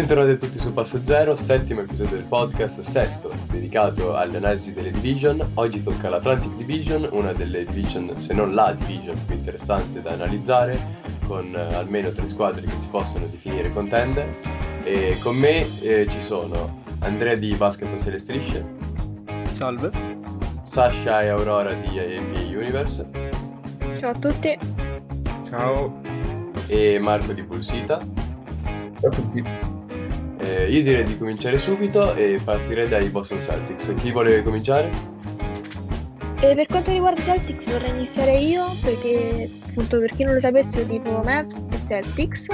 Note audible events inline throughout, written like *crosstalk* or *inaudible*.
Bentornati a tutti su Passo Zero, settimo episodio del podcast, sesto, dedicato alle analisi delle division. Oggi tocca l'Atlantic Division, una delle division, se non la division più interessante da analizzare, con eh, almeno tre squadre che si possono definire contender. E con me eh, ci sono Andrea di Basket a le Strisce. Salve. Sasha e Aurora di NBA Universe. Ciao a tutti. Ciao. E Marco di Pulsita. Ciao a tutti. Eh, io direi di cominciare subito e partirei dai Boston Celtics. Chi vuole cominciare? E per quanto riguarda i Celtics vorrei iniziare io perché appunto per chi non lo sapesse tipo Mavs e Celtics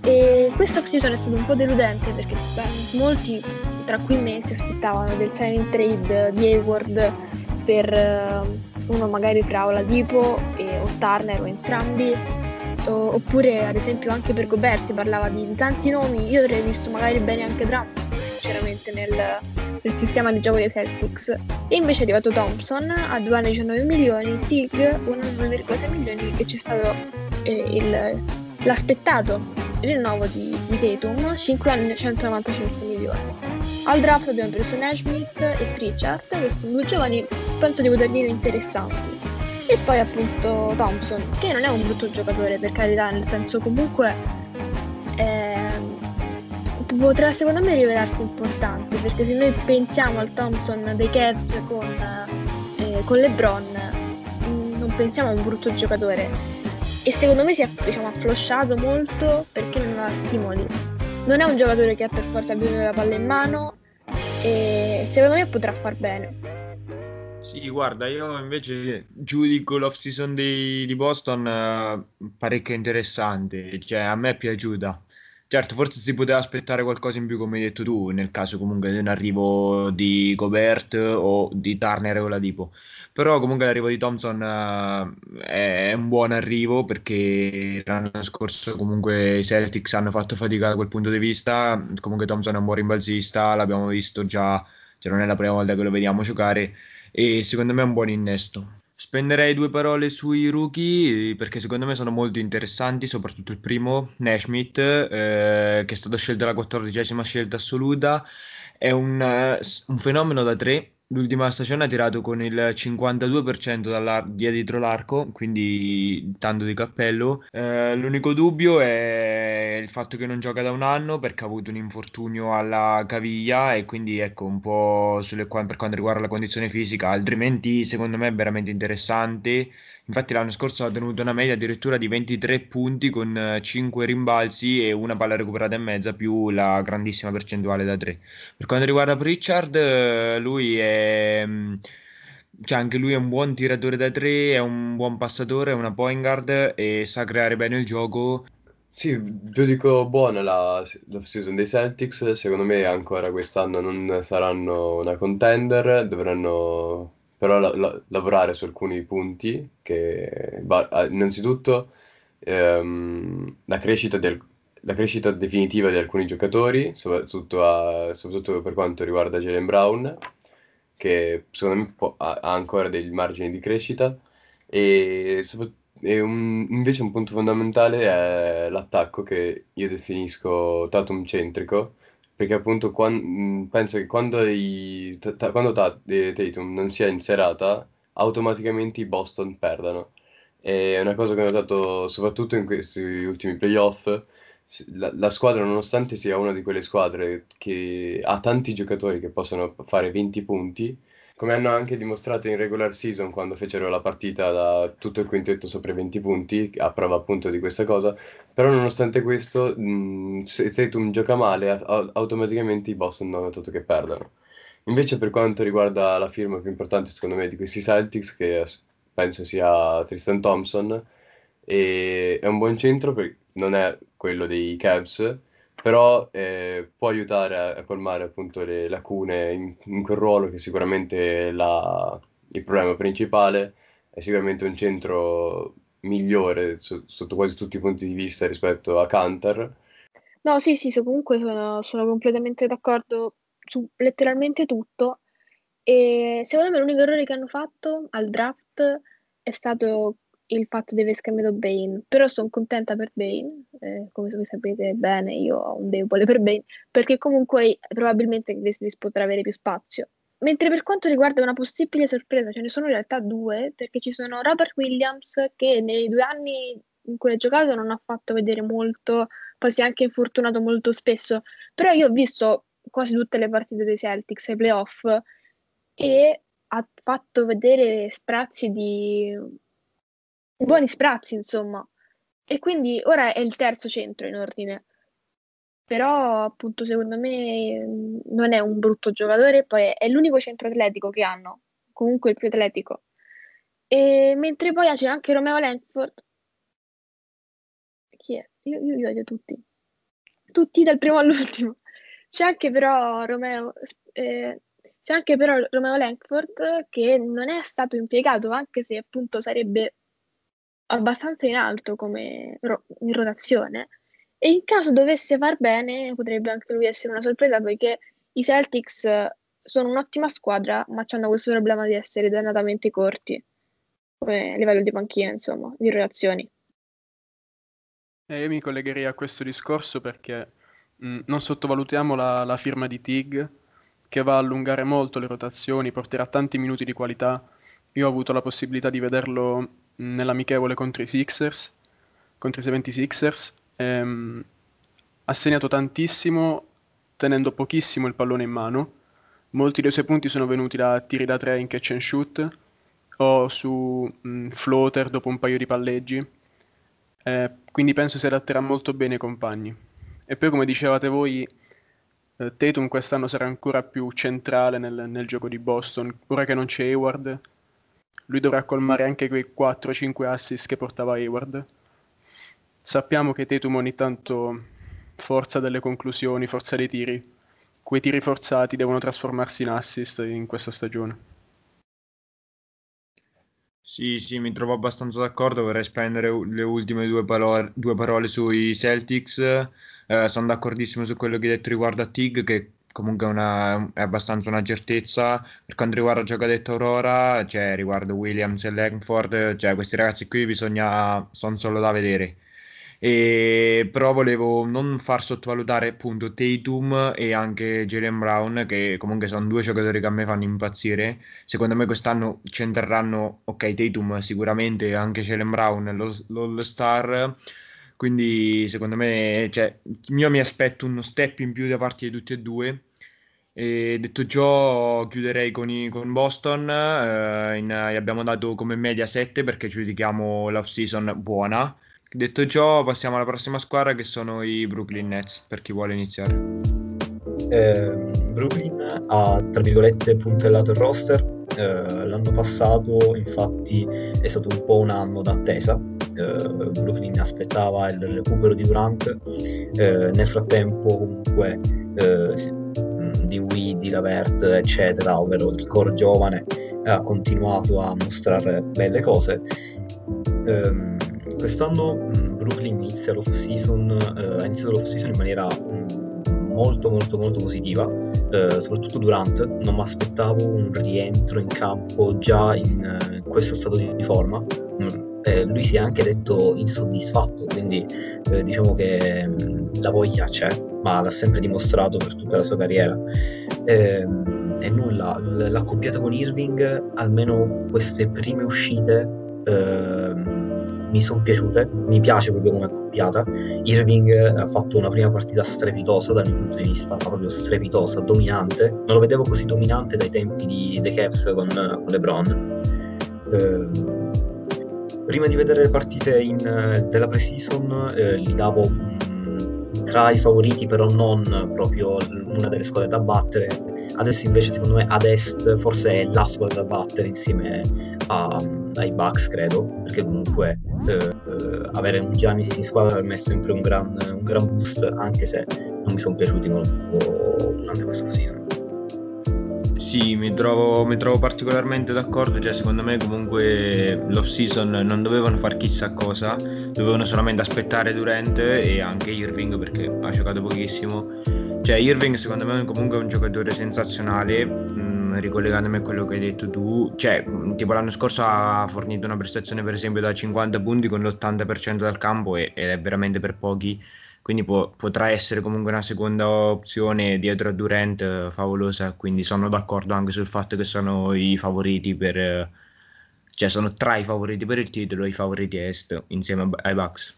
e questa off-season è stato un po' deludente perché beh, molti tra cui me si aspettavano del signing trade di Hayward per uh, uno magari tra Oladipo e, o Turner o entrambi oppure ad esempio anche per Gobert si parlava di, tanti nomi, io avrei visto magari bene anche Brown sinceramente nel, nel, sistema di gioco dei Celtics. E invece è arrivato Thompson a 2 anni 19 milioni, Tig 1,9 milioni e c'è stato eh, il, l'aspettato rinnovo di, di Tatum 5 anni 195 milioni. Al draft abbiamo preso Nashmith e Pritchard che sono due giovani penso di poter dire interessanti e poi appunto Thompson, che non è un brutto giocatore per carità, nel senso comunque eh, potrà secondo me rivelarsi importante, perché se noi pensiamo al Thompson dei Cavs con, eh, con LeBron, mm, non pensiamo a un brutto giocatore. E secondo me si è diciamo, afflosciato molto perché non ha stimoli. Non è un giocatore che ha per forza bisogno della palla in mano e secondo me potrà far bene. Sì, guarda, io invece giudico l'off season di, di Boston uh, parecchio interessante, cioè a me è piaciuta. Certo, forse si poteva aspettare qualcosa in più, come hai detto tu, nel caso comunque di un arrivo di Gobert o di Turner o Ladipo. Però comunque l'arrivo di Thompson uh, è un buon arrivo perché l'anno scorso comunque i Celtics hanno fatto fatica da quel punto di vista. Comunque Thompson è un buon rimbalzista, l'abbiamo visto già, cioè non è la prima volta che lo vediamo giocare e secondo me è un buon innesto. Spenderei due parole sui rookie perché secondo me sono molto interessanti, soprattutto il primo, Nashmith, eh, che è stato scelto la quattordicesima scelta assoluta. È un, un fenomeno da tre, L'ultima stagione ha tirato con il 52% dalla, dietro l'arco, quindi tanto di cappello. Eh, l'unico dubbio è il fatto che non gioca da un anno perché ha avuto un infortunio alla caviglia e quindi ecco un po' sulle, per quanto riguarda la condizione fisica, altrimenti secondo me è veramente interessante Infatti l'anno scorso ha tenuto una media addirittura di 23 punti con 5 eh, rimbalzi e una palla recuperata e mezza più la grandissima percentuale da 3. Per quanto riguarda Pritchard, eh, lui è... Mm, cioè anche lui è un buon tiratore da 3, è un buon passatore, è una point guard e sa creare bene il gioco. Sì, giudico buona la, la season dei Celtics, secondo me ancora quest'anno non saranno una contender, dovranno però la, la, lavorare su alcuni punti che va, innanzitutto ehm, la, crescita del, la, crescita definitiva di alcuni giocatori, soprattutto, a, soprattutto per quanto riguarda Jalen Brown, che secondo me può, ha, ancora dei margini di crescita, e, e un, invece un punto fondamentale è l'attacco che io definisco Tatum centrico, perché appunto quan- penso che quando, i, ta- quando ta- eh, Tatum non sia in serata, automaticamente i Boston perdano. È una cosa che ho notato soprattutto in questi ultimi playoff. La, la squadra, nonostante sia una di quelle squadre che ha tanti giocatori che possono fare 20 punti, come hanno anche dimostrato in regular season quando fecero la partita da tutto il quintetto sopra i 20 punti, a prova appunto di questa cosa, però nonostante questo, mh, se Tatum gioca male, a- automaticamente i Boston hanno notato che perdono. Invece per quanto riguarda la firma più importante secondo me di questi Celtics, che penso sia Tristan Thompson, è un buon centro, perché non è quello dei Cavs, però eh, può aiutare a, a, colmare appunto le lacune in, in quel ruolo che sicuramente la, il problema principale è sicuramente un centro migliore so, sotto quasi tutti i punti di vista rispetto a Cantor. No, sì, sì, so, comunque sono, sono completamente d'accordo su letteralmente tutto. E secondo me l'unico errore che hanno fatto al draft è stato il fatto di aver scambiato Bane, però sono contenta per Bane, eh, come sapete bene io ho un debole per Bane, perché comunque probabilmente Grizzlies potrà avere più spazio. Mentre per quanto riguarda una possibile sorpresa, ce ne sono in realtà due, perché ci sono Robert Williams che nei due anni in cui ha giocato non ha fatto vedere molto, poi si è anche infortunato molto spesso, però io ho visto quasi tutte le partite dei Celtics ai playoff e ha fatto vedere sprazzi di buoni sprazzi, insomma. E quindi ora è il terzo centro in ordine. Però, appunto, secondo me non è un brutto giocatore, poi è l'unico centro atletico che hanno, comunque il più atletico. E mentre poi c'è anche Romeo Langford. Chi è? Io, io, io odio tutti. Tutti dal primo all'ultimo. C'è anche però Romeo, eh, c'è anche però Romeo Langford che non è stato impiegato, anche se appunto sarebbe abbastanza in alto come ro- in rotazione. E in caso dovesse far bene, potrebbe anche lui essere una sorpresa perché i Celtics sono un'ottima squadra, ma hanno questo problema di essere dannatamente corti come a livello di panchina, insomma, di rotazioni. Eh, io mi collegherei a questo discorso perché mh, non sottovalutiamo la, la firma di Tig che va a allungare molto le rotazioni, porterà tanti minuti di qualità. Io ho avuto la possibilità di vederlo nell'amichevole contro i Sixers, contro i 76ers. Ehm, ha segnato tantissimo tenendo pochissimo il pallone in mano. Molti dei suoi punti sono venuti da tiri da tre in catch and shoot o su mh, floater dopo un paio di palleggi. Eh, quindi penso si adatterà molto bene ai compagni. E poi, come dicevate voi, eh, Tatum quest'anno sarà ancora più centrale nel, nel, gioco di Boston. Ora che non c'è Hayward, lui dovrà colmare anche quei 4-5 assist che portava Hayward. Sappiamo che Tatum ogni tanto forza delle conclusioni, forza dei tiri. Quei tiri forzati devono trasformarsi in assist in questa stagione. Sì, sì, mi trovo abbastanza d'accordo. Vorrei spendere le ultime due, palo- due parole sui Celtics. Eh, sono d'accordissimo su quello che hai detto riguardo a Tig, che comunque una, è abbastanza una certezza. Per quanto riguarda ciò che ha detto Aurora, cioè riguardo Williams e Langford, cioè questi ragazzi qui bisogna, sono solo da vedere. E, però volevo non far sottovalutare appunto Tatum e anche Jalen Brown che comunque sono due giocatori che a me fanno impazzire secondo me quest'anno c'entreranno ok Tatum sicuramente anche Jalen Brown l'all star quindi secondo me, cioè, io mi aspetto uno step in più da parte di tutti e due. E detto ciò, chiuderei con, i, con Boston. Eh, in, abbiamo dato come media 7 perché giudichiamo l'off season buona. Detto ciò, passiamo alla prossima squadra che sono i Brooklyn Nets per chi vuole iniziare. Eh, Brooklyn ha tra virgolette puntellato il roster. Eh, l'anno passato, infatti, è stato un po' un anno d'attesa eh, Brooklyn aspettava il recupero di Durant, eh, nel frattempo comunque eh, di Wee, di Lavert, eccetera, ovvero il core giovane, ha continuato a mostrare belle cose. Um, quest'anno Brooklyn inizia l'off-season, uh, ha iniziato l'off-season in maniera um, molto molto molto positiva, uh, soprattutto Durant, non mi aspettavo un rientro in campo già in uh, questo stato di forma, mm, eh, lui si è anche detto insoddisfatto, quindi eh, diciamo che mh, mm, la voglia c'è, ma l'ha sempre dimostrato per tutta la sua carriera. Eh, e nulla, l'ha accoppiata con Irving, almeno queste prime uscite ehm, mi sono piaciute, mi piace proprio come accoppiata. Irving ha fatto una prima partita strepitosa dal mio punto di vista, proprio strepitosa, dominante. Non lo vedevo così dominante dai tempi di The Cavs con, con LeBron. Eh, prima di vedere le partite in, eh, della pre-season eh, gli davo mh, tra i favoriti, però non proprio una delle squadre da battere. Adesso invece secondo me ad est forse è la squadra da battere insieme a, ai Bucks, credo, perché comunque eh, avere un Giannis in squadra per me è sempre un gran, un gran boost, anche se non mi sono piaciuti molto durante questa season. Sì, mi trovo, mi trovo particolarmente d'accordo, cioè secondo me comunque l'off season non dovevano far chissà cosa, dovevano solamente aspettare Durant e anche Irving perché ha giocato pochissimo. Cioè Irving secondo me comunque è un giocatore sensazionale, mm, ricollegandomi a quello che hai detto tu, cioè, tipo l'anno scorso ha fornito una prestazione per esempio da 50 punti con l'80% dal campo ed è veramente per pochi, quindi può, potrà essere comunque una seconda opzione dietro a Durant eh, favolosa, quindi sono d'accordo anche sul fatto che sono i favoriti per, cioè sono tra i favoriti per il titolo e i favoriti est insieme ai Bucks.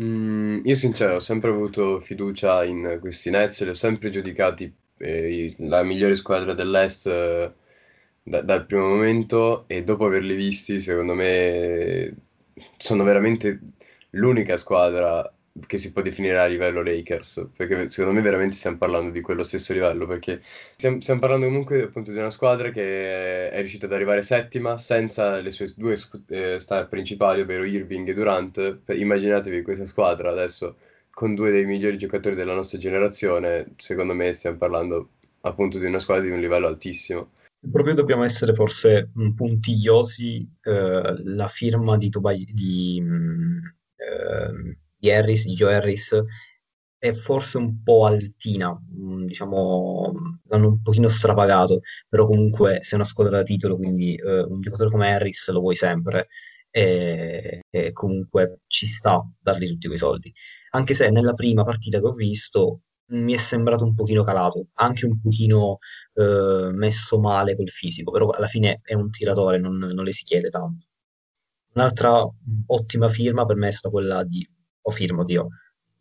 Mm, io sincero ho sempre avuto fiducia in questi Nets, li ho sempre giudicati eh, la migliore squadra dell'Est eh, da- dal primo momento e dopo averli visti, secondo me sono veramente l'unica squadra che si può definire a livello Lakers, perché secondo me veramente stiamo parlando di quello stesso livello, perché stiamo, stiamo parlando comunque appunto di una squadra che è riuscita ad arrivare settima senza le sue due eh, star principali, ovvero Irving e Durant. Immaginatevi questa squadra adesso con due dei migliori giocatori della nostra generazione, secondo me stiamo parlando appunto di una squadra di un livello altissimo. Proprio dobbiamo essere forse puntigliosi, eh, la firma di, Tobai, di, eh, di Harris, di Joe Harris, è forse un po' altina, diciamo, l'hanno un pochino strapagato, però comunque sei una squadra da titolo, quindi eh, un giocatore come Harris lo vuoi sempre e, e comunque ci sta dargli tutti quei soldi anche se nella prima partita che ho visto mi è sembrato un pochino calato, anche un pochino eh, messo male col fisico, però alla fine è un tiratore, non, non, le si chiede tanto. Un'altra ottima firma per me è stata quella di, o firma, Dio,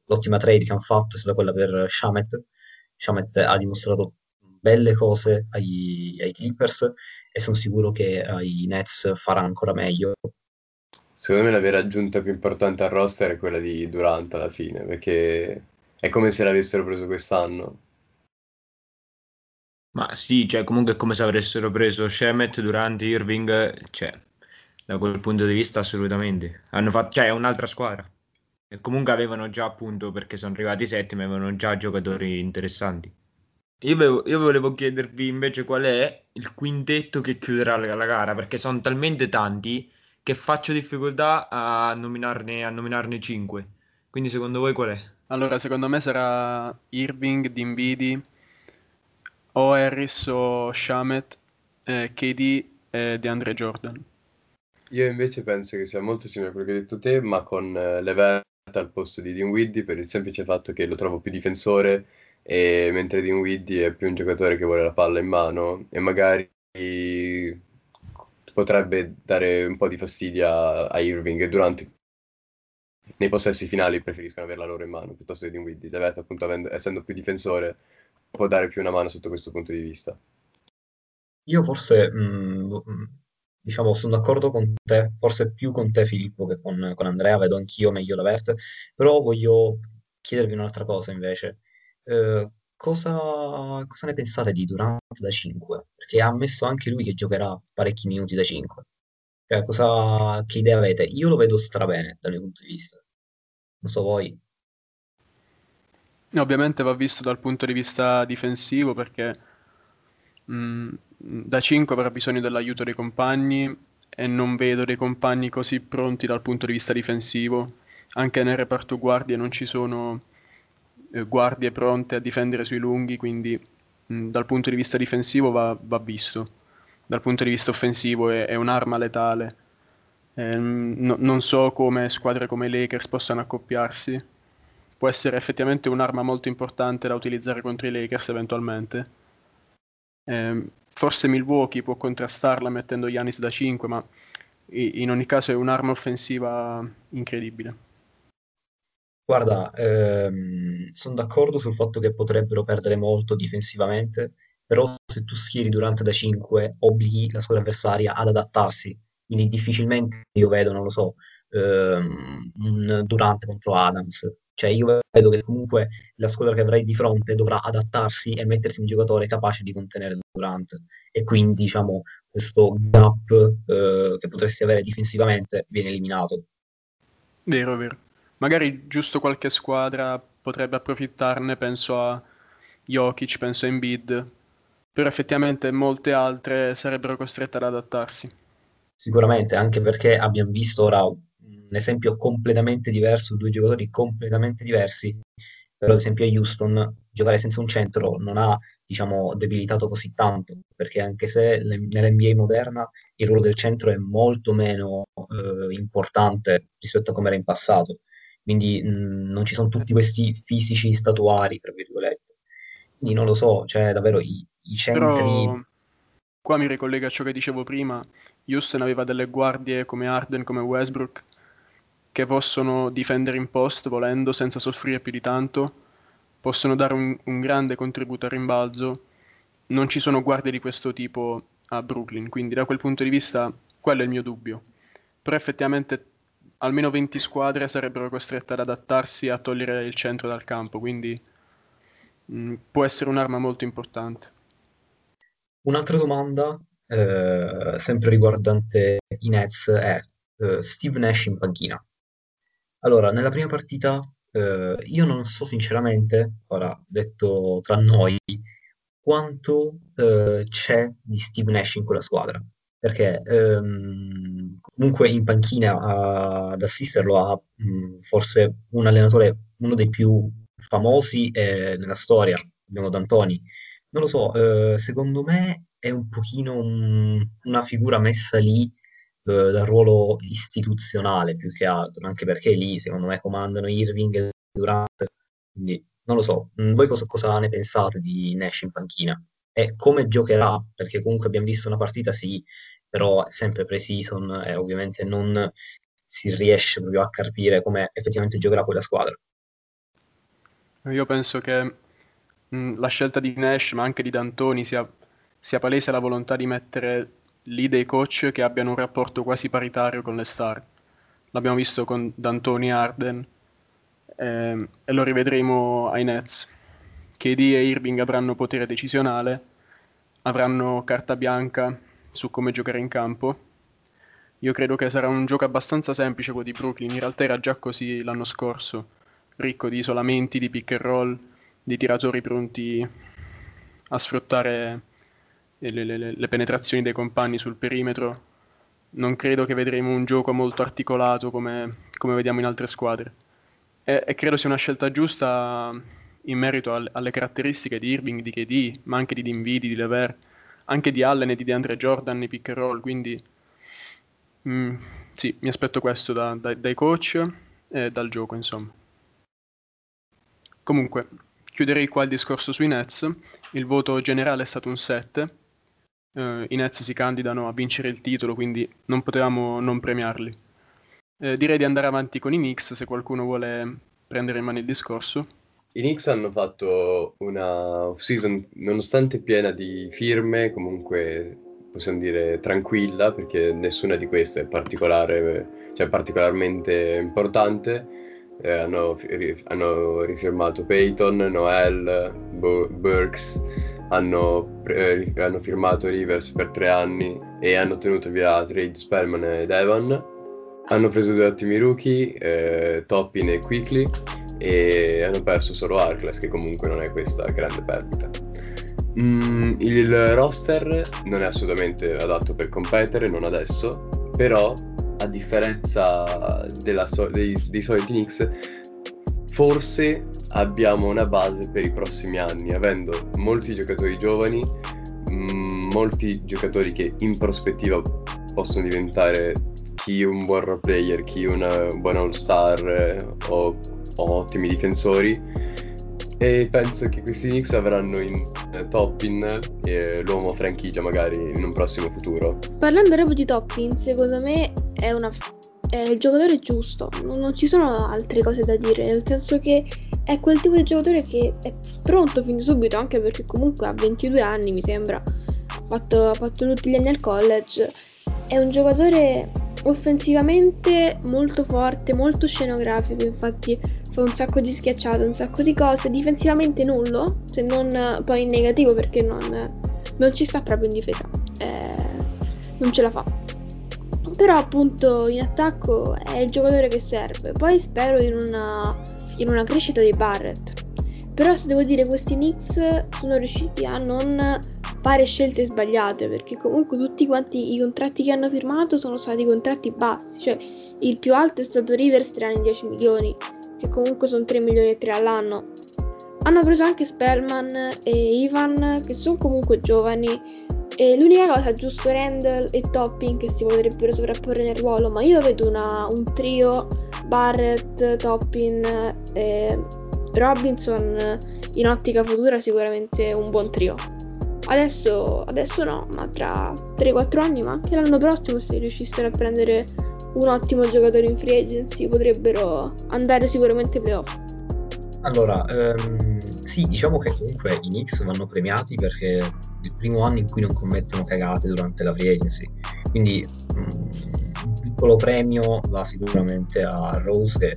l'ottima trade che hanno fatto è stata quella per Shamet. Shamet ha dimostrato belle cose ai, ai Clippers e sono sicuro che ai Nets farà ancora meglio Secondo me la vera aggiunta più importante al roster è quella di Durant alla fine, perché è come se l'avessero preso quest'anno. Ma sì, cioè comunque è come se avessero preso Shemet, Durant, Irving, cioè da quel punto di vista assolutamente. Hanno fatto, cioè è un'altra squadra. E comunque avevano già appunto, perché sono arrivati settimi, avevano già giocatori interessanti. Io, avevo, io volevo chiedervi invece qual è il quintetto che chiuderà la, la gara, perché sono talmente tanti che faccio difficoltà a nominarne, a nominarne 5. Quindi secondo voi qual è? Allora, secondo me sarà Irving, Dimbidi, o Harris o Shamet, eh, KD e DeAndre Jordan. Io invece penso che sia molto simile a quello che hai detto te, ma con eh, Levert al posto di Dinwiddie per il semplice fatto che lo trovo più difensore e mentre Dinwiddie è più un giocatore che vuole la palla in mano e magari potrebbe dare un po' di fastidio a, Irving e durante nei possessi finali preferiscono averla loro in mano piuttosto che di Widdy. Devet, appunto, avendo, essendo più difensore, può dare più una mano sotto questo punto di vista. Io forse, mh, mm, diciamo, sono d'accordo con te, forse più con te Filippo che con, con Andrea, vedo anch'io meglio la Vert, però voglio chiedervi un'altra cosa invece. Eh, cosa, cosa ne pensate di Durant da 5? Perché ha ammesso anche lui che giocherà parecchi minuti da 5. Cioè, cosa, che idea avete? Io lo vedo strabene dal mio punto di vista. Non so voi. Ovviamente va visto dal punto di vista difensivo perché mm, da 5 avrà bisogno dell'aiuto dei compagni e non vedo dei compagni così pronti dal punto di vista difensivo. Anche nel reparto guardie non ci sono eh, guardie pronte a difendere sui lunghi, quindi mh, dal punto di vista difensivo va, va, visto, dal punto di vista offensivo è, è un'arma letale. Eh, no, non so come squadre come i Lakers possano accoppiarsi, può essere effettivamente un'arma molto importante da utilizzare contro i Lakers eventualmente. Eh, forse Milwaukee può contrastarla mettendo Yanis da 5, ma in ogni caso è un'arma offensiva incredibile. Guarda, ehm, sono d'accordo sul fatto che potrebbero perdere molto difensivamente, però se tu schieri durante da 5 obblighi la squadra avversaria ad adattarsi, quindi difficilmente io vedo, non lo so, ehm, un Durante contro Adams, cioè io vedo che comunque la squadra che avrai di fronte dovrà adattarsi e mettersi un giocatore capace di contenere Durante e quindi diciamo questo gap eh, che potresti avere difensivamente viene eliminato. Vero, vero magari giusto qualche squadra potrebbe approfittarne, penso a Jokic, penso a Embiid, però effettivamente molte altre sarebbero costrette ad adattarsi. Sicuramente, anche perché abbiamo visto ora un esempio completamente diverso, due giocatori completamente diversi, però ad esempio a Houston giocare senza un centro non ha, diciamo, debilitato così tanto, perché anche se le- nell'NBA moderna il ruolo del centro è molto meno eh, importante rispetto a come era in passato, quindi mh, non ci sono tutti questi fisici statuari, tra virgolette. Quindi non lo so, cioè davvero i, i centri... Però qua mi ricollega a ciò che dicevo prima, Houston aveva delle guardie come Arden, come Westbrook, che possono difendere in post volendo senza soffrire più di tanto, possono dare un, un grande contributo al rimbalzo. Non ci sono guardie di questo tipo a Brooklyn, quindi da quel punto di vista quello è il mio dubbio. Però effettivamente almeno 20 squadre sarebbero costrette ad adattarsi a togliere il centro dal campo, quindi mh, può essere un'arma molto importante. Un'altra domanda, eh, sempre riguardante i Nets, è eh, Steve Nash in panchina. Allora, nella prima partita, eh, io non so sinceramente, ora detto tra noi, quanto eh, c'è di Steve Nash in quella squadra. Perché ehm, comunque in panchina a- ad assisterlo ha mh, forse un allenatore, uno dei più famosi eh, nella storia, abbiamo D'Antoni. Non lo so, eh, secondo me è un pochino un- una figura messa lì eh, dal ruolo istituzionale più che altro, anche perché lì secondo me comandano Irving e Durant, quindi non lo so, Mm, voi cosa, cosa ne pensate di Nash in panchina? E come giocherà? Perché comunque abbiamo visto una partita, sì, però sempre pre-season e ovviamente non si riesce proprio a capire come effettivamente giocherà quella squadra. Io penso che mh, la scelta di Nash, ma anche di D'Antoni, sia, sia palese la volontà di mettere lì dei coach che abbiano un rapporto quasi paritario con le star. L'abbiamo visto con D'Antoni Arden ehm, e lo rivedremo ai Nets. KD e Irving avranno potere decisionale, avranno carta bianca su come giocare in campo. Io credo che sarà un gioco abbastanza semplice quello di Brooklyn, in realtà era già così l'anno scorso, ricco di isolamenti, di pick and roll, di tiratori pronti a sfruttare le, le- le- penetrazioni dei compagni sul perimetro. Non credo che vedremo un gioco molto articolato come, come vediamo in altre squadre. E, e credo sia una scelta giusta in merito al- alle caratteristiche di Irving, di KD, ma anche di Dinwiddie, di Lever, anche di Allen e di DeAndre Jordan nei pick and roll, quindi mm, sì, mi aspetto questo da- da- dai coach e dal gioco, insomma. Comunque, chiuderei qua il discorso sui Nets. Il voto generale è stato un 7. Eh, I Nets si candidano a vincere il titolo, quindi non potevamo non premiarli. Eh, direi di andare avanti con i Knicks se qualcuno vuole prendere in mano il discorso. I Knicks hanno fatto una off-season nonostante piena di firme, comunque possiamo dire tranquilla, perché nessuna di queste è particolare, cioè particolarmente importante. Eh, hanno, hanno rifirmato Peyton, Noel, Bo- Burks, hanno, eh, hanno firmato Rivers per tre anni e hanno tenuto via Trade Spellman ed Evan. Hanno preso due ottimi rookie, eh, Toppin e Quickly, e hanno perso solo Arclas, che comunque non è questa grande perdita. Mm, il roster non è assolutamente adatto per competere, non adesso, però a differenza so- dei, dei soliti Knicks, forse abbiamo una base per i prossimi anni, avendo molti giocatori giovani, mm, molti giocatori che in prospettiva possono diventare chi un buon role player, chi una buona all-star eh, o, o ottimi difensori. E penso che questi Knicks avranno in eh, Toppin eh, l'uomo franchigia magari in un prossimo futuro. Parlando proprio di Toppin, secondo me è, una, è il giocatore giusto, non, non ci sono altre cose da dire, nel senso che è quel tipo di giocatore che è pronto fin da subito, anche perché comunque ha 22 anni, mi sembra, ha fatto, ha fatto tutti gli anni al college, è un giocatore offensivamente molto forte, molto scenografico, infatti fa un sacco di schiacciate, un sacco di cose, difensivamente nullo, se non poi in negativo perché non, non ci sta proprio in difesa, eh, non ce la fa. Però appunto in attacco è il giocatore che serve. Poi spero in una, in una crescita di Barrett. Però se devo dire questi Knicks sono riusciti a non fare scelte sbagliate perché comunque tutti quanti i contratti che hanno firmato sono stati contratti bassi, cioè il più alto è stato Rivers 3 anni 10 milioni, che comunque sono 3 milioni e 3 all'anno. hanno preso anche Spellman e Ivan, che sono comunque giovani. E l'unica cosa, giusto Randall e Topping che si potrebbero sovrapporre nel ruolo, ma io vedo una, un trio Barrett, Toppin e Robinson in ottica futura sicuramente un buon trio. Adesso, adesso no, ma tra 3-4 anni, ma anche l'anno prossimo se riuscissero a prendere un ottimo giocatore in free agency potrebbero andare sicuramente playoff. Allora, ehm, sì, diciamo che comunque i Knicks vanno premiati perché è il primo anno in cui non commettono cagate durante la free agency. Quindi mm, un piccolo premio va sicuramente a Rose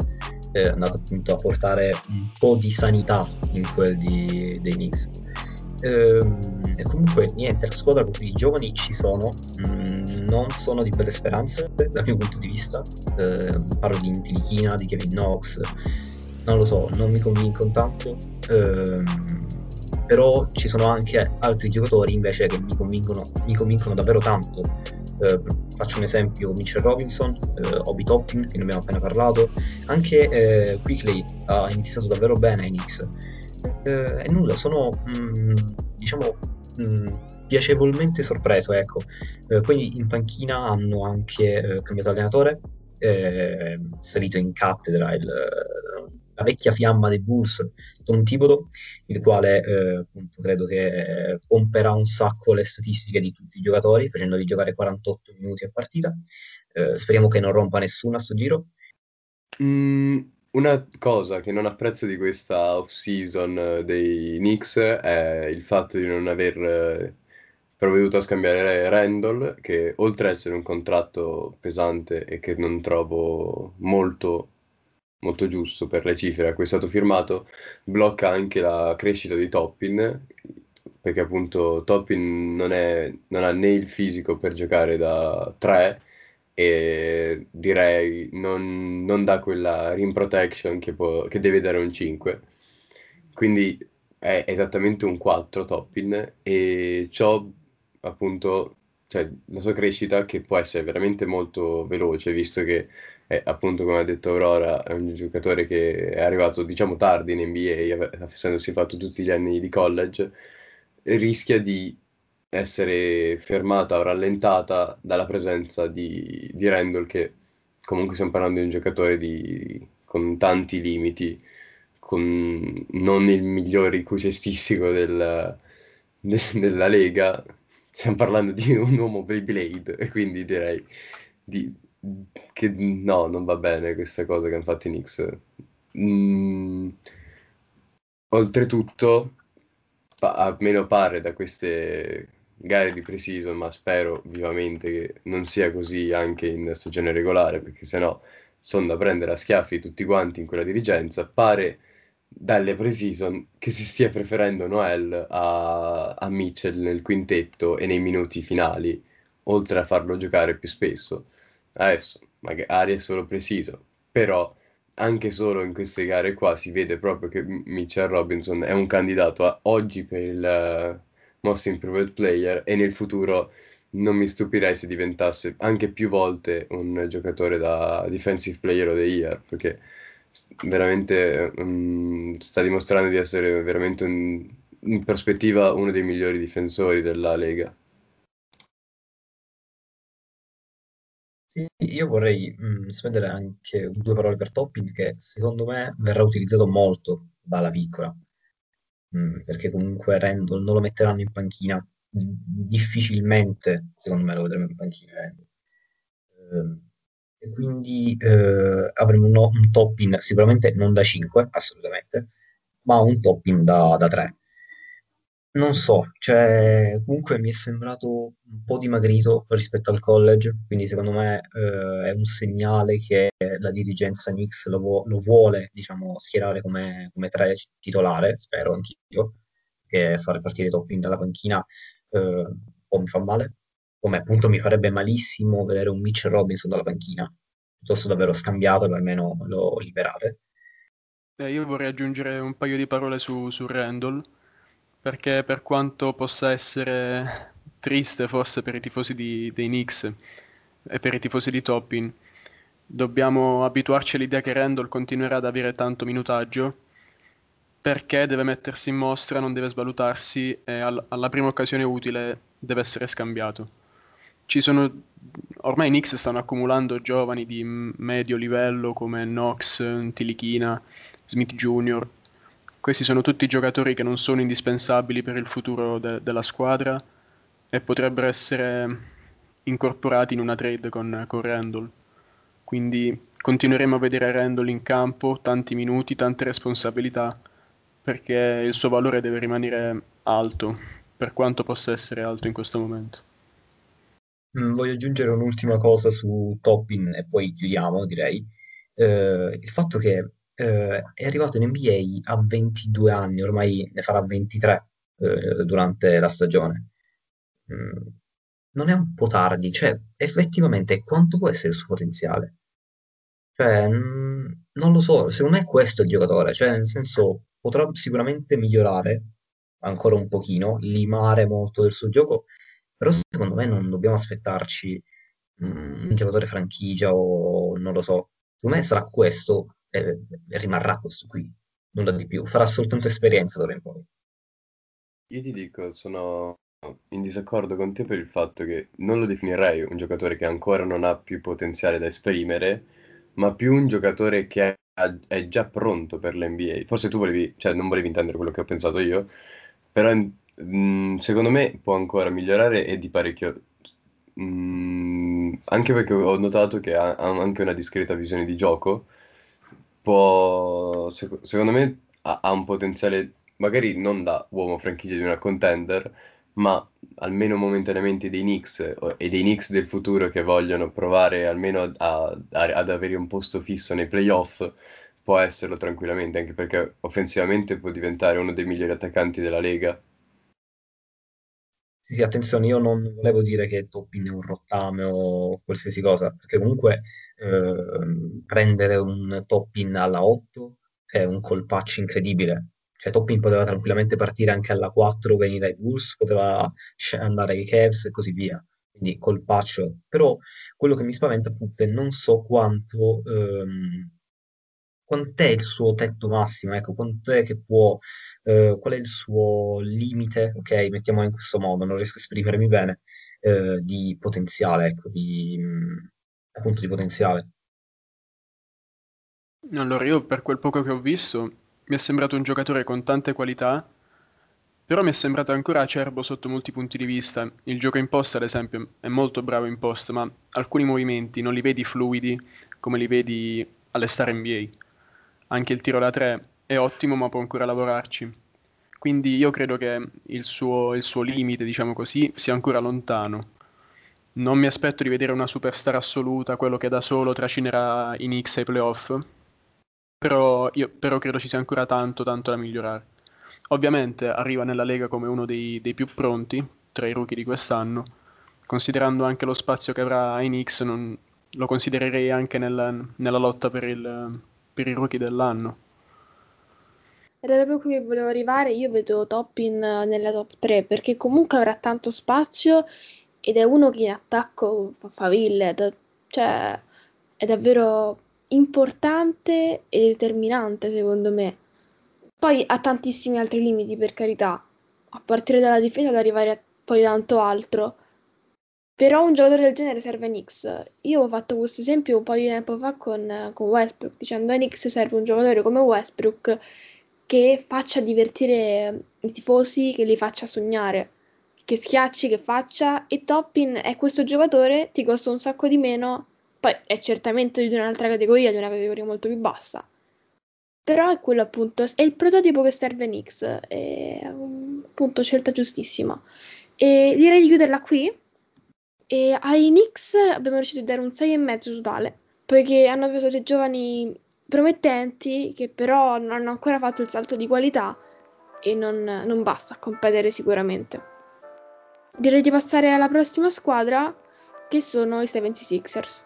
che è andato appunto a portare un po' di sanità in quel di, dei Knicks. Ehm, e comunque niente, la squadra i giovani ci sono, mm, non sono di belle speranze dal mio punto di vista. Ehm, parlo di Intilichina, di Kevin Knox non lo so, non mi convincono tanto. Ehm, però ci sono anche altri giocatori invece che mi convincono, mi convincono davvero tanto. Eh, faccio un esempio, Mitchell Robinson, eh, Obi Toppin, che ne abbiamo appena parlato, anche eh, Quickley ha iniziato davvero bene in X. Eh, e nulla, sono mh, mm, diciamo mh, mm, piacevolmente sorpreso, ecco. Eh, quindi in panchina hanno anche eh, cambiato allenatore, salito in cattedra il la vecchia fiamma dei Bulls, Tom Thibodeau, il quale eh, credo che eh, pomperà un sacco le statistiche di tutti i giocatori, facendoli giocare 48 minuti a partita. Eh, speriamo che non rompa nessuno a sto giro. Mm, una cosa che non apprezzo di questa off-season eh, dei Knicks è il fatto di non aver eh, provveduto a scambiare Randall, che oltre ad essere un contratto pesante e che non trovo molto molto giusto per le cifre a cui è stato firmato, blocca anche la crescita di Toppin, perché appunto Toppin non, è, non ha né il fisico per giocare da 3 e direi non, non dà quella rim protection che, può, che deve dare un 5. Quindi è esattamente un 4 Toppin e ciò appunto, cioè la sua crescita che può essere veramente molto veloce, visto che e appunto come ha detto Aurora è un giocatore che è arrivato diciamo tardi in NBA essendosi fatto tutti gli anni di college rischia di essere fermata o rallentata dalla presenza di, di Randall che comunque stiamo parlando di un giocatore di, con tanti limiti con non il miglior cestistico del, de, della Lega stiamo parlando di un uomo Beyblade quindi direi di, che no, non va bene questa cosa che hanno fatto i Knicks. Mm, oltretutto, pa- almeno pare da queste gare di pre-season, ma spero vivamente che non sia così anche in stagione regolare, perché sennò sono da prendere a schiaffi tutti quanti in quella dirigenza. Pare dalle pre-season che si stia preferendo Noel a, a Mitchell nel quintetto e nei minuti finali, oltre a farlo giocare più spesso adesso magari è solo preciso, però anche solo in queste gare qua si vede proprio che Mitchell Robinson è un candidato a, oggi per il uh, Most Improved Player e nel futuro non mi stupirei se diventasse anche più volte un giocatore da Defensive Player of the Year, perché veramente um, sta dimostrando di essere veramente un, in prospettiva uno dei migliori difensori della Lega. Io vorrei mh, spendere anche due parole per Topping che secondo me verrà utilizzato molto dalla piccola, mh, perché comunque Randall non lo metteranno in panchina, difficilmente secondo me lo vedremo in panchina Randall. Eh, e quindi eh, avremo un, un Topping sicuramente non da 5, assolutamente, ma un Topping da 3 non so, cioè, comunque mi è sembrato un po' dimagrito rispetto al college, quindi secondo me eh, è un segnale che la dirigenza Knicks lo, vu- lo vuole, diciamo, schierare come, come tre titolare, spero anch'io, che fare partire Topping dalla panchina eh, un po' mi fa male, come appunto mi farebbe malissimo vedere un Mitch Robinson dalla panchina, piuttosto davvero scambiato, almeno lo liberate. Eh, io vorrei aggiungere un paio di parole su, su Randall perché per quanto possa essere triste forse per i tifosi di, dei Knicks e per i tifosi di Toppin, dobbiamo abituarci all'idea che Randall continuerà ad avere tanto minutaggio perché deve mettersi in mostra, non deve svalutarsi e al- alla prima occasione utile deve essere scambiato. Ci sono, ormai i Knicks stanno accumulando giovani di medio livello come Knox, Tilichina, Smith Jr. Questi sono tutti giocatori che non sono indispensabili per il futuro de- della squadra e potrebbero essere incorporati in una trade con, con Randall. Quindi continueremo a vedere Randall in campo, tanti minuti, tante responsabilità, perché il suo valore deve rimanere alto, per quanto possa essere alto in questo momento. Mm, voglio aggiungere un'ultima cosa su Toppin e poi chiudiamo, direi. Eh, il fatto che eh, è arrivato in NBA a 22 anni, ormai ne farà 23 eh, durante la stagione. Mm, non è un po' tardi, cioè effettivamente quanto può essere il suo potenziale? Cioè, mm, non lo so, secondo me questo è il giocatore, cioè nel senso potrà sicuramente migliorare ancora un pochino, limare molto del suo gioco, però secondo me non dobbiamo aspettarci mm, un giocatore franchigia o non lo so. Secondo me sarà questo e, e rimarrà questo qui, nulla di più. Farà soltanto esperienza d'ora in poi. Io ti dico, sono in disaccordo con te per il fatto che non lo definirei un giocatore che ancora non ha più potenziale da esprimere, ma più un giocatore che è, già pronto per l'NBA. Forse tu volevi, cioè non volevi intendere quello che ho pensato io, però mh, secondo me può ancora migliorare e di parecchio. Mh, anche perché ho notato che ha, ha anche una discreta visione di gioco. Può, sec- secondo me ha, ha un potenziale, magari non da uomo franchigia di una contender, ma almeno momentaneamente dei Knicks e dei Knicks del futuro che vogliono provare almeno a, a, ad avere un posto fisso nei playoff, può esserlo tranquillamente, anche perché offensivamente può diventare uno dei migliori attaccanti della Lega. Sì, attenzione, io non volevo dire che Toppin è un rottame o qualsiasi cosa, perché comunque eh, prendere un Toppin alla 8 è un colpaccio incredibile. Cioè Toppin poteva tranquillamente partire anche alla 4, venire ai Bulls, poteva andare ai Cavs e così via. Quindi colpaccio. Però quello che mi spaventa appunto è non so quanto... Ehm, quant'è il suo tetto massimo, ecco, quant'è che può, eh, qual è il suo limite, ok, mettiamolo in questo modo, non riesco a esprimermi bene, eh, di potenziale, ecco, di, appunto di potenziale. Allora, io per quel poco che ho visto, mi è sembrato un giocatore con tante qualità, però mi è sembrato ancora acerbo sotto molti punti di vista. Il gioco in post, ad esempio, è molto bravo in post, ma alcuni movimenti non li vedi fluidi come li vedi alle star NBA. Anche il tiro da tre è ottimo, ma può ancora lavorarci. Quindi io credo che il suo, il suo limite, diciamo così, sia ancora lontano. Non mi aspetto di vedere una superstar assoluta, quello che da solo tracinerà i Knicks ai playoff, però, io, però credo ci sia ancora tanto, tanto da migliorare. Ovviamente arriva nella Lega come uno dei, dei più pronti tra i rookie di quest'anno, considerando anche lo spazio che avrà ai Knicks, non, lo considererei anche nel, nella lotta per il, per i rookie dell'anno. Ed è proprio qui che volevo arrivare, io vedo Toppin nella top 3 perché comunque avrà tanto spazio ed è uno che in attacco fa faville, cioè è davvero importante e determinante secondo me. Poi ha tantissimi altri limiti per carità, a partire dalla difesa ad arrivare a poi tanto altro. Però un giocatore del genere serve a Knicks. Io ho fatto questo esempio un po' di tempo fa con, con Westbrook, dicendo a Knicks serve un giocatore come Westbrook che faccia divertire i tifosi, che li faccia sognare, che schiacci, che faccia. E Toppin è questo giocatore, ti costa un sacco di meno poi è certamente di un'altra categoria, di una categoria molto più bassa. Però è quello appunto, è il prototipo che serve Nix, è appunto scelta giustissima. E direi di chiuderla qui. E ai Knicks abbiamo riuscito a dare un 6,5 totale, poiché hanno preso dei giovani promettenti che però non hanno ancora fatto il salto di qualità e non, non basta a competere sicuramente. Direi di passare alla prossima squadra che sono i 76ers.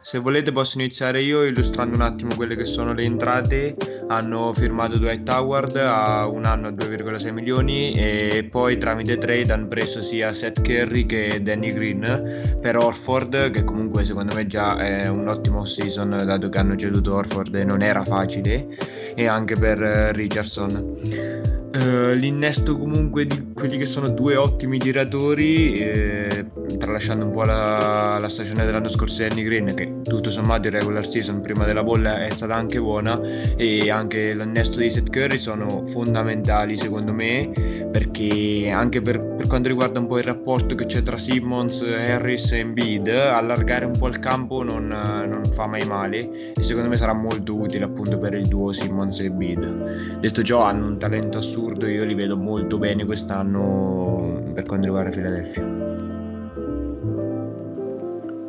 Se volete posso iniziare io illustrando un attimo quelle che sono le entrate. Hanno firmato Dwight Howard a un anno a 2,6 milioni e poi tramite trade hanno preso sia Seth Curry che Danny Green per Orford che comunque secondo me già è un ottimo season dato che hanno ceduto Orford e non era facile e anche per eh, Richardson. Uh, l'innesto comunque di quelli che sono due ottimi tiratori, eh, tralasciando un po' la, la, stagione dell'anno scorso di Annie Green, che tutto sommato in regular season prima della bolla è stata anche buona, e anche l'innesto di Seth Curry sono fondamentali secondo me, perché anche per, per quanto riguarda un po' il rapporto che c'è tra Simmons, Harris e Embiid, allargare un po' il campo non, non fa mai male, e secondo me sarà molto utile appunto per il duo Simmons e Embiid. Detto ciò, hanno un talento assurdo, io li vedo molto bene quest'anno per quanto riguarda Philadelphia.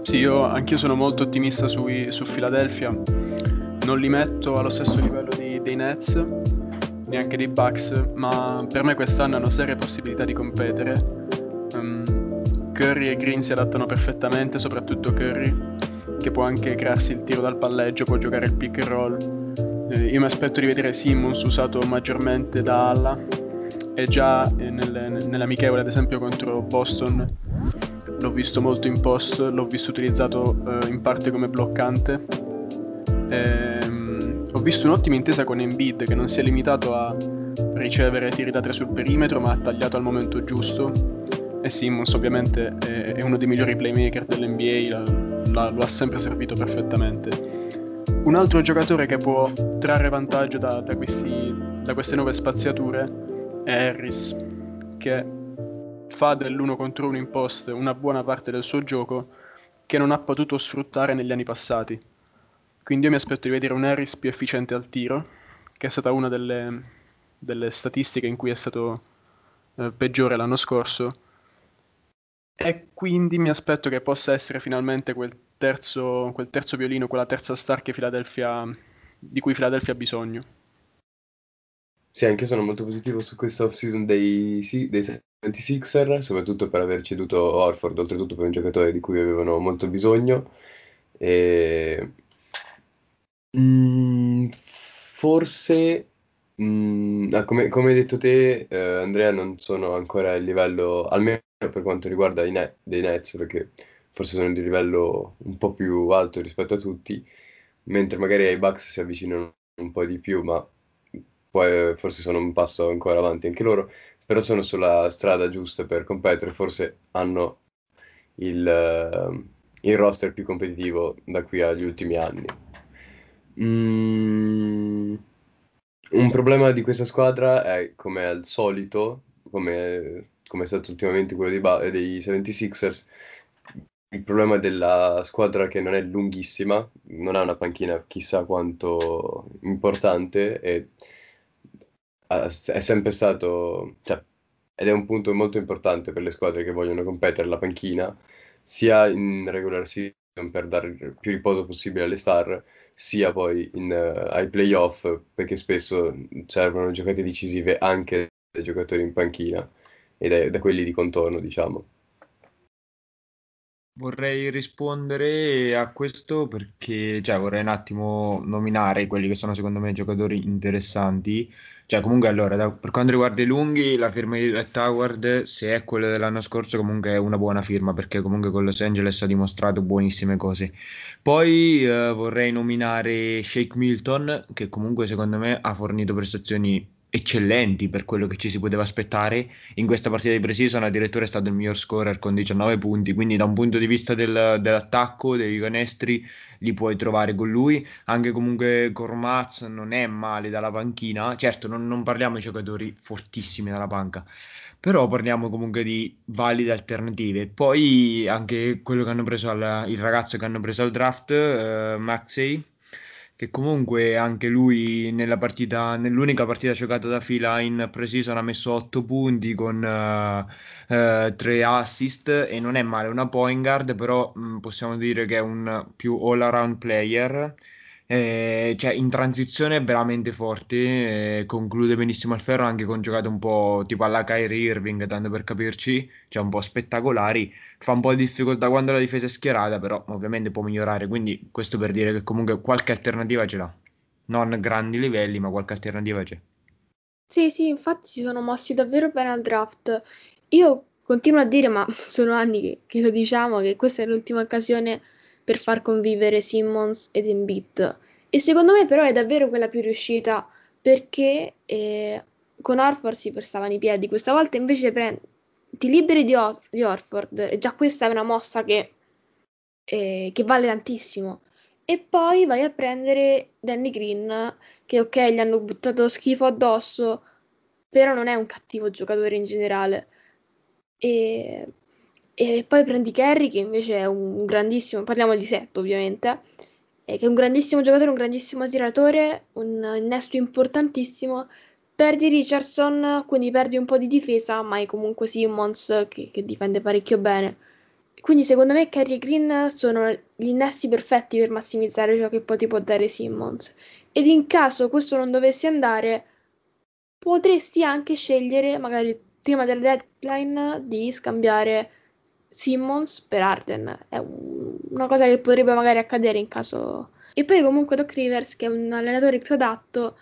Sì, io anch'io sono molto ottimista sui, su Philadelphia. Non li metto allo stesso livello di, dei Nets, neanche dei Bucks, ma per me quest'anno hanno serie possibilità di competere. Um, Curry e Green si adattano perfettamente, soprattutto Curry, che può anche crearsi il tiro dal palleggio, può giocare il pick and roll eh, io mi aspetto di vedere Simmons usato maggiormente da Alla e già eh, nel, nell'amichevole ad esempio contro Boston l'ho visto molto in post, l'ho visto utilizzato eh, in parte come bloccante. Ehm, ho visto un'ottima intesa con Embiid che non si è limitato a ricevere tiri da tre sul perimetro ma ha tagliato al momento giusto e Simmons ovviamente è, è uno dei migliori playmaker dell'NBA, la, la, lo ha sempre servito perfettamente. Un altro giocatore che può trarre vantaggio da, da, questi, da queste nuove spaziature è Harris, che fa dell'uno contro uno in post una buona parte del suo gioco che non ha potuto sfruttare negli anni passati. Quindi io mi aspetto di vedere un Harris più efficiente al tiro, che è stata una delle, delle statistiche in cui è stato eh, peggiore l'anno scorso. E quindi mi aspetto che possa essere finalmente quel terzo, quel terzo violino, quella terza star di cui Philadelphia ha bisogno. Sì, anche io sono molto positivo su questa off-season dei, dei 76er, soprattutto per aver ceduto Orford, oltretutto per un giocatore di cui avevano molto bisogno. E... Mm, forse, mm, ah, come, come, hai detto te, eh, Andrea, non sono ancora a livello, almeno per quanto riguarda i net, dei Nets, perché forse sono di livello un po' più alto rispetto a tutti, mentre magari ai Bucks si avvicinano un po' di più, ma poi forse sono un passo ancora avanti anche loro, però sono sulla strada giusta per competere, forse hanno il, il roster più competitivo da qui agli ultimi anni. Mm, un problema di questa squadra è, come al solito, come, come è stato ultimamente quello dei, dei 76ers, il problema della squadra che non è lunghissima, non ha una panchina chissà quanto importante e è sempre stato, cioè, ed è un punto molto importante per le squadre che vogliono competere la panchina, sia in regular season per dare il più riposo possibile alle star, sia poi in, uh, ai playoff perché spesso servono giocate decisive anche dai giocatori in panchina e da quelli di contorno, diciamo. Vorrei rispondere a questo perché, cioè, vorrei un attimo nominare quelli che sono secondo me giocatori interessanti. Cioè, comunque, allora, da, per quanto riguarda i lunghi, la firma di Red Howard, se è quella dell'anno scorso, comunque è una buona firma perché comunque con Los Angeles ha dimostrato buonissime cose. Poi eh, vorrei nominare Shake Milton, che comunque secondo me ha fornito prestazioni eccellenti per quello che ci si poteva aspettare. In questa partita di pre-season addirittura è stato il miglior scorer con 19 punti, quindi da un punto di vista del, dell'attacco, dei canestri, li puoi trovare con lui. Anche comunque Cormaz non è male dalla panchina, certo non, non parliamo di giocatori fortissimi dalla panca, però parliamo comunque di valide alternative. Poi anche quello che hanno preso al, il ragazzo che hanno preso al draft, eh, Maxey, che comunque anche lui nella partita, nell'unica partita giocata da fila in pre-season ha messo 8 punti con uh, uh, 3 assist e non è male, una point guard, però mh, mm, possiamo dire che è un più all-around player Eh, cioè, in transizione veramente forte, eh, conclude benissimo al ferro anche con giocate un po' tipo alla Kyrie Irving, tanto per capirci, cioè un po' spettacolari. Fa un po' di difficoltà quando la difesa è schierata, però ovviamente può migliorare. Quindi, questo per dire che comunque qualche alternativa ce l'ha. Non grandi livelli, ma qualche alternativa c'è. Sì, sì, infatti si sono mossi davvero bene al draft. Io continuo a dire, ma *laughs* sono anni che, che lo diciamo, che questa è l'ultima occasione per far convivere Simmons ed Embiid. E secondo me però è davvero quella più riuscita perché eh, con Orford si prestavano i piedi, questa volta invece pre- ti liberi di, Or- di, Orford e già questa è una mossa che, eh, che vale tantissimo. E poi vai a prendere Danny Green, che ok, gli hanno buttato schifo addosso, però non è un cattivo giocatore in generale. E e poi prendi Kerry, che invece è un grandissimo, parliamo di Sepp ovviamente, eh, che è un grandissimo giocatore, un grandissimo tiratore, un innesto importantissimo. Perdi Richardson, quindi perdi un po' di difesa, ma hai comunque Simmons che, che difende parecchio bene. Quindi secondo me Kerry e Green sono gli innesti perfetti per massimizzare ciò che poi ti può dare Simmons. Ed in caso questo non dovesse andare, potresti anche scegliere, magari prima del deadline, di scambiare Simmons per Arden. È un, una cosa che potrebbe magari accadere in caso... E poi comunque Doc Rivers, che è un allenatore più adatto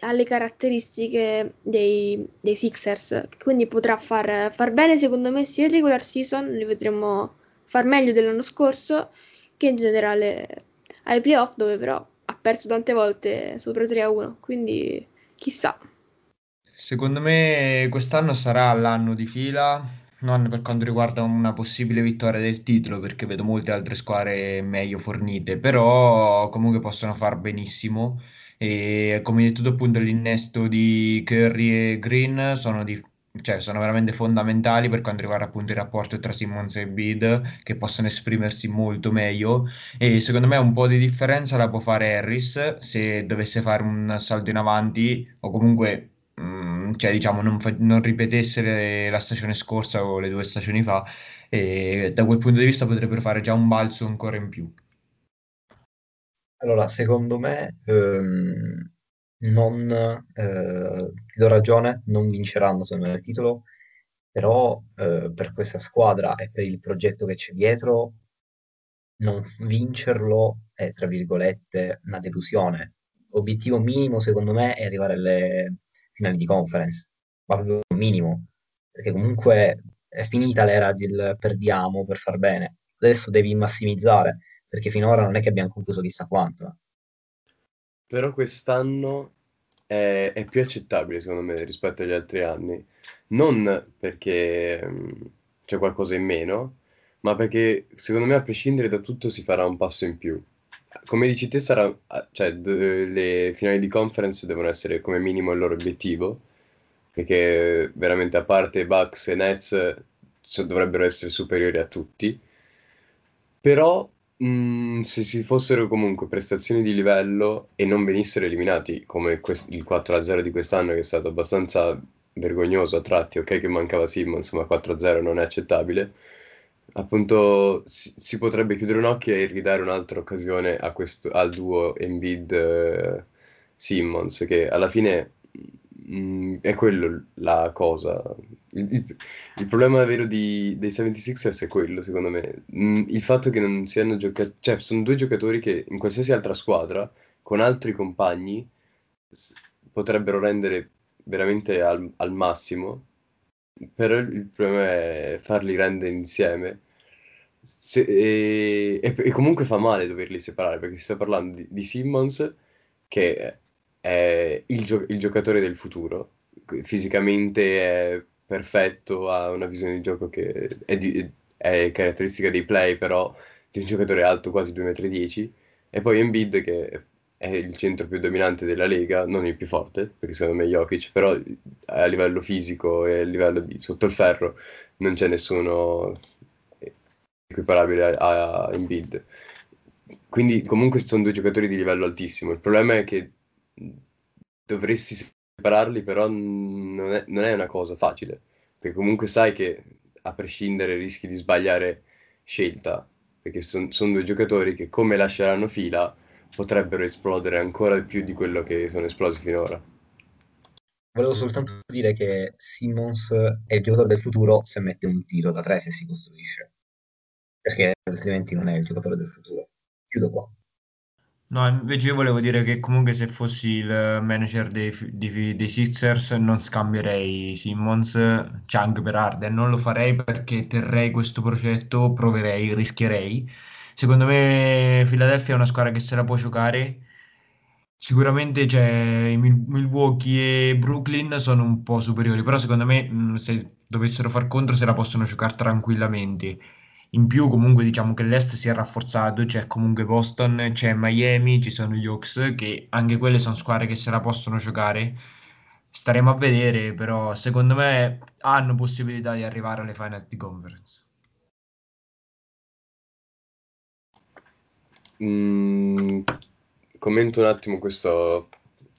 alle caratteristiche dei, dei Sixers, quindi potrà far, far, bene secondo me sia in regular season, li vedremo far meglio dell'anno scorso, che in generale ai playoff dove però ha perso tante volte sopra 3 a 1, quindi chissà. Secondo me quest'anno sarà l'anno di fila non per quanto riguarda una possibile vittoria del titolo, perché vedo molte altre squadre meglio fornite, però comunque possono far benissimo. E come detto appunto, l'innesto di Curry e Green sono, di, cioè, sono veramente fondamentali per quanto riguarda appunto il rapporto tra Simmons e Bid, che possono esprimersi molto meglio. E secondo me un po' di differenza la può fare Harris se dovesse fare un salto in avanti o comunque Mm, cioè diciamo non, fa- non ripetesse la stagione scorsa o le due stagioni fa e da quel punto di vista potrebbero fare già un balzo ancora in più. Allora, secondo me, ehm, non, eh, ti do ragione, non vinceranno secondo me il titolo, però eh, per questa squadra e per il progetto che c'è dietro, non vincerlo è, tra virgolette, una delusione. Obiettivo minimo, secondo me, è arrivare alle finali di conference, ma proprio minimo, perché comunque è finita l'era del perdiamo per far bene, adesso devi massimizzare, perché finora non è che abbiamo concluso chissà quanto. Eh. Però quest'anno è, è più accettabile secondo me rispetto agli altri anni, non perché mm, c'è qualcosa in meno, ma perché secondo me a prescindere da tutto si farà un passo in più come dici te, sarà, cioè, d- le finali di conference devono essere come minimo il loro obiettivo, perché veramente a parte Bucks e Nets so, dovrebbero essere superiori a tutti. Però mh, se si fossero comunque prestazioni di livello e non venissero eliminati come quest- il 4-0 di quest'anno, che è stato abbastanza vergognoso a tratti, ok che mancava Simmons, ma 4-0 non è accettabile appunto si, si, potrebbe chiudere un occhio e ridare un'altra occasione questo, al duo Embiid-Simmons, che alla fine mh, mm, è quello la cosa. Il, il, il problema vero di, dei 76ers è quello, secondo me. Mh, mm, il fatto che non siano giocati, cioè sono due giocatori che in qualsiasi altra squadra, con altri compagni, s- potrebbero rendere veramente al, al massimo però il problema è farli rendere insieme. Se- e, e- e comunque fa male doverli separare perché si sta parlando di, di Simmons che è il, gio- il giocatore del futuro, fisicamente è perfetto, ha una visione di gioco che è, di- è caratteristica dei play, però di un giocatore alto quasi 2,10 m, e poi Embiid che è il centro più dominante della Lega, non il più forte, perché secondo me Jokic, però a livello fisico e a livello di sotto il ferro non c'è nessuno equiparabile a, a Embiid. Quindi comunque sono due giocatori di livello altissimo. Il problema è che dovresti separarli, però non è, non è una cosa facile, perché comunque sai che a prescindere rischi di sbagliare scelta, perché sono son due giocatori che come lasceranno fila potrebbero esplodere ancora più di quello che sono esplosi finora. Volevo soltanto dire che Simmons è il giocatore del futuro se mette un tiro da tre se si costruisce, perché altrimenti non è il giocatore del futuro. Chiudo qua. No, invece io volevo dire che comunque se fossi il manager dei, dei, dei Sixers non scambierei Simmons Chang per Arden, non lo farei perché terrei questo progetto, proverei, rischierei. Secondo me Philadelphia è una squadra che se la può giocare. Sicuramente c'è Milwaukee e Brooklyn sono un po' superiori, però secondo me se dovessero far contro se la possono giocare tranquillamente. In più, comunque, diciamo che l'Est si è rafforzato, c'è comunque Boston, c'è Miami, ci sono gli Hawks, che anche quelle sono squadre che se la possono giocare. Staremo a vedere, però secondo me hanno possibilità di arrivare alle final di conference. Mm, commento un attimo questo,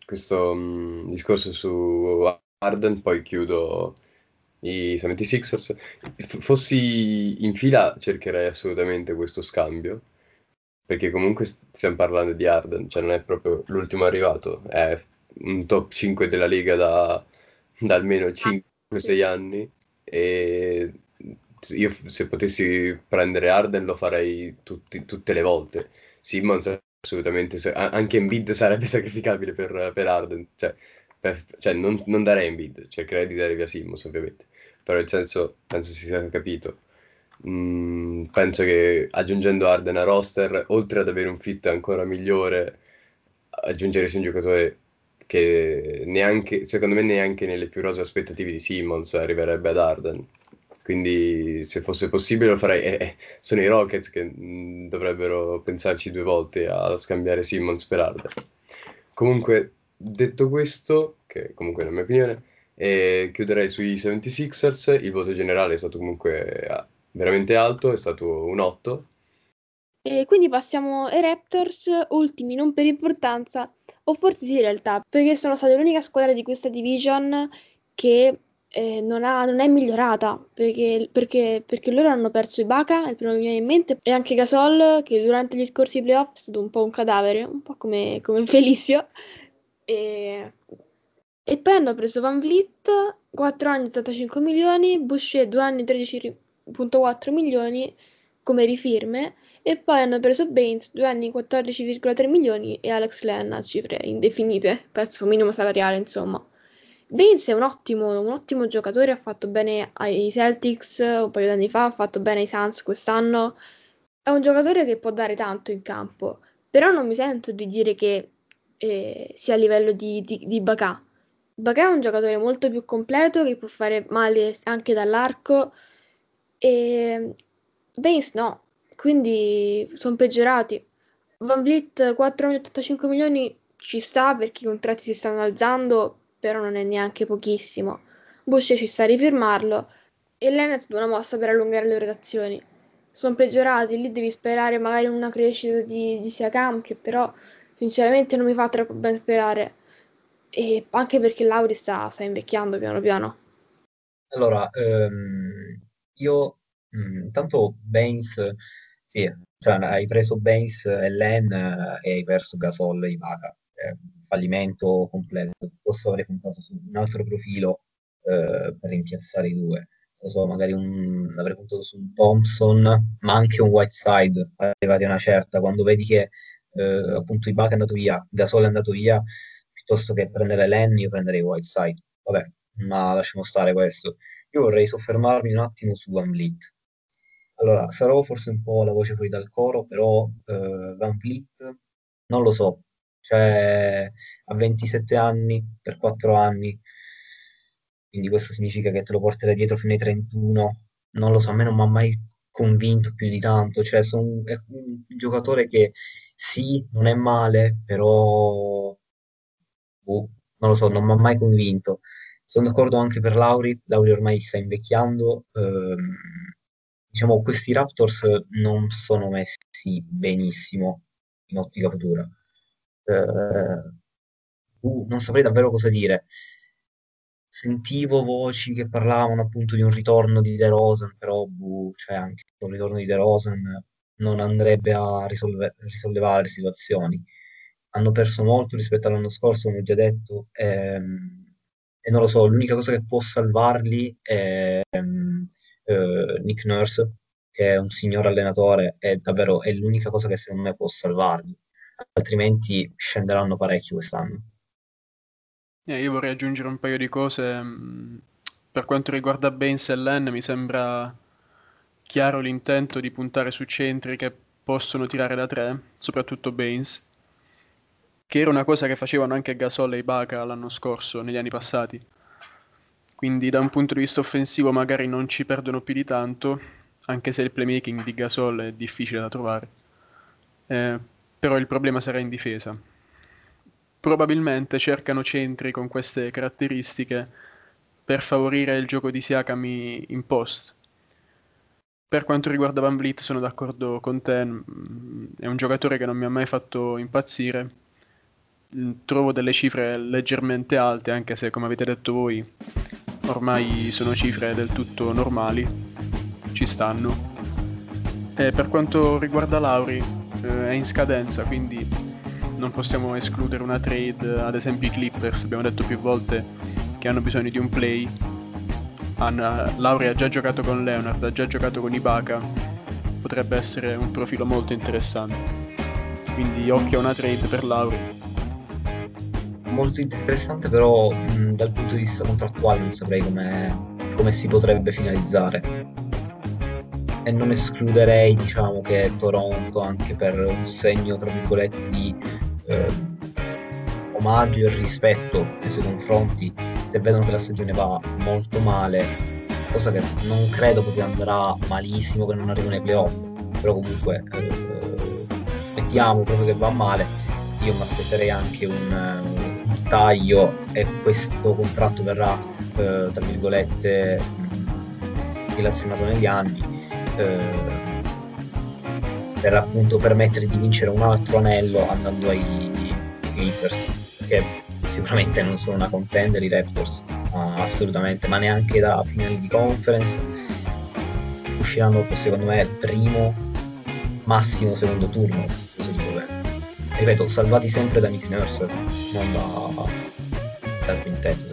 questo mm, discorso su Arden, poi chiudo i 76ers. Fossi in fila cercherei assolutamente questo scambio, perché comunque stiamo parlando di Arden, cioè non è proprio l'ultimo arrivato, è un top 5 della Lega da, da almeno 5-6 anni e io se potessi prendere Arden lo farei tutti, tutte le volte. Simmons assolutamente, anche Embiid sarebbe *laughs* sacrificabile per, per Arden, cioè, per, cioè non, non darei Embiid, cercherei di dare via Simmons ovviamente però nel senso penso si sia capito. Mm, penso che aggiungendo Arden a roster, oltre ad avere un fit ancora migliore, aggiungersi un giocatore che neanche, secondo me neanche nelle più rose aspettative di Simmons arriverebbe ad Arden. Quindi se fosse possibile lo farei. Eh, eh, sono i Rockets che mh, mm, dovrebbero pensarci due volte a scambiare Simmons per Arden. Comunque, detto questo, che comunque è la mia opinione, e chiuderei sui 76ers, il voto generale è stato comunque ah, veramente alto, è stato un 8. E quindi passiamo ai Raptors, ultimi non per importanza, o forse sì in realtà, perché sono stata l'unica squadra di questa division che eh, non, ha, non, è migliorata, perché, perché, perché, loro hanno perso Ibaka, il primo che mi viene in mente, e anche Gasol, che durante gli scorsi playoff è stato un po' un cadavere, un po' come, come Felicio. E e poi hanno preso Van Vliet, 4 anni 85 milioni, Boucher 2 anni 13,4 milioni come rifirme e poi hanno preso Baines 2 anni 14,3 milioni e Alex Len a cifre indefinite, penso minimo salariale insomma. Baines è un ottimo, un ottimo giocatore, ha fatto bene ai Celtics un paio di anni fa, ha fatto bene ai Suns quest'anno, è un giocatore che può dare tanto in campo, però non mi sento di dire che eh, sia a livello di, di, di Bacà Bagà è un giocatore molto più completo che può fare male anche dall'arco. E Baines no, quindi sono peggiorati. Van Vliet 4,85 milioni ci sta perché i contratti si stanno alzando, però non è neanche pochissimo. Bush ci sta a rifirmarlo e Lennet una mossa per allungare le rotazioni. Sono peggiorati, lì devi sperare magari una crescita di, di Siakam che però sinceramente non mi fa troppo ben sperare. E anche perché Lauri sta, sta invecchiando piano piano. Allora, ehm, io mm, tanto Baines, sì, cioè hai preso Baines e Len eh, e hai perso Gasol e Ibaka. Eh, fallimento completo. Posso aver puntato su un altro profilo eh, per rimpiazzare i due. Lo so, magari un, avrei puntato su un Thompson, ma anche un Whiteside arrivati a una certa. Quando vedi che eh, appunto Ibaka è andato via, Gasol è andato via, piuttosto che prendere Len, io prenderei Whiteside. Vabbè, ma lasciamo stare questo. Io vorrei soffermarmi un attimo su Van Vliet. Allora, sarò forse un po' la voce fuori dal coro, però eh, Van Vliet non lo so, cioè a 27 anni per 4 anni, quindi questo significa che te lo porterai dietro fino ai 31, non lo so, a me non mi ha mai convinto più di tanto, cioè son, è un giocatore che sì, non è male, però boh, non lo so, non mi ha mai convinto. Sono d'accordo anche per Lauri, Lauri ormai sta invecchiando. Ehm, diciamo, questi Raptors non sono messi benissimo in ottica futura. Eh, uh, non saprei davvero cosa dire. Sentivo voci che parlavano appunto di un ritorno di De Rosen, però buh, cioè anche un ritorno di De Rosen non andrebbe a risolve- risollevare le situazioni hanno perso molto rispetto all'anno scorso, come ho già detto, ehm, e non lo so, l'unica cosa che può salvarli è ehm, eh, Nick Nurse, che è un signor allenatore, è davvero è l'unica cosa che secondo me può salvarli, altrimenti scenderanno parecchio quest'anno. Eh, io vorrei aggiungere un paio di cose. mm, Per quanto riguarda Baines e Len, mi sembra chiaro l'intento di puntare su centri che possono tirare da tre, soprattutto Baines, che era una cosa che facevano anche Gasol e Ibaka l'anno scorso, negli anni passati. Quindi da un punto di vista offensivo magari non ci perdono più di tanto, anche se il playmaking di Gasol è difficile da trovare. Eh, però il problema sarà in difesa. Probabilmente cercano centri con queste caratteristiche per favorire il gioco di Siakam in post. Per quanto riguarda Van Vliet sono d'accordo con te, mm, è un giocatore che non mi ha mai fatto impazzire. Mm, Trovo delle cifre leggermente alte, anche se come avete detto voi ormai sono cifre del tutto normali, ci stanno. E per quanto riguarda Lauri, eh, è in scadenza, quindi non possiamo escludere una trade, ad esempio i Clippers, abbiamo detto più volte che hanno bisogno di un play. Hanno- Lauri ha già giocato con Leonard, ha già giocato con Ibaka, potrebbe essere un profilo molto interessante. Quindi occhio a una trade per Lauri. Molto interessante, però mh, dal punto di vista contrattuale non saprei come si potrebbe finalizzare. E non escluderei, diciamo, che Toronto, anche per un segno, tra virgolette, di eh, omaggio e rispetto nei suoi confronti, se vedono che la stagione va molto male, cosa che non credo proprio andrà malissimo, che non arrivano ai playoff, però comunque eh, mettiamo proprio che va male, io mi aspetterei anche un, un taglio e questo contratto verrà, eh, tra virgolette, mh, dilazionato negli anni eh, per appunto permettere di vincere un altro anello andando ai, Clippers, perché sicuramente non sono una contender i Raptors, ma assolutamente, ma neanche da finali di conference usciranno secondo me primo, massimo secondo turno. Ripeto, salvati sempre da Nick Nurse, non da, dal quintetto.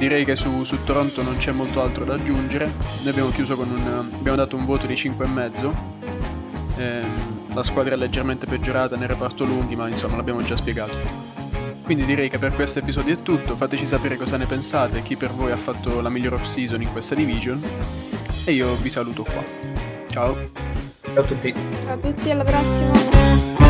Direi che su, su Toronto non c'è molto altro da aggiungere. Noi abbiamo chiuso con un. abbiamo dato un voto di 5,5. Ehm, la squadra è leggermente peggiorata nel reparto lunghi, ma insomma l'abbiamo già spiegato. Quindi direi che per questo episodio è tutto. Fateci sapere cosa ne pensate, chi per voi ha fatto la miglior off season in questa division. E io vi saluto qua. Ciao! Ciao a tutti! Ciao a tutti, alla prossima!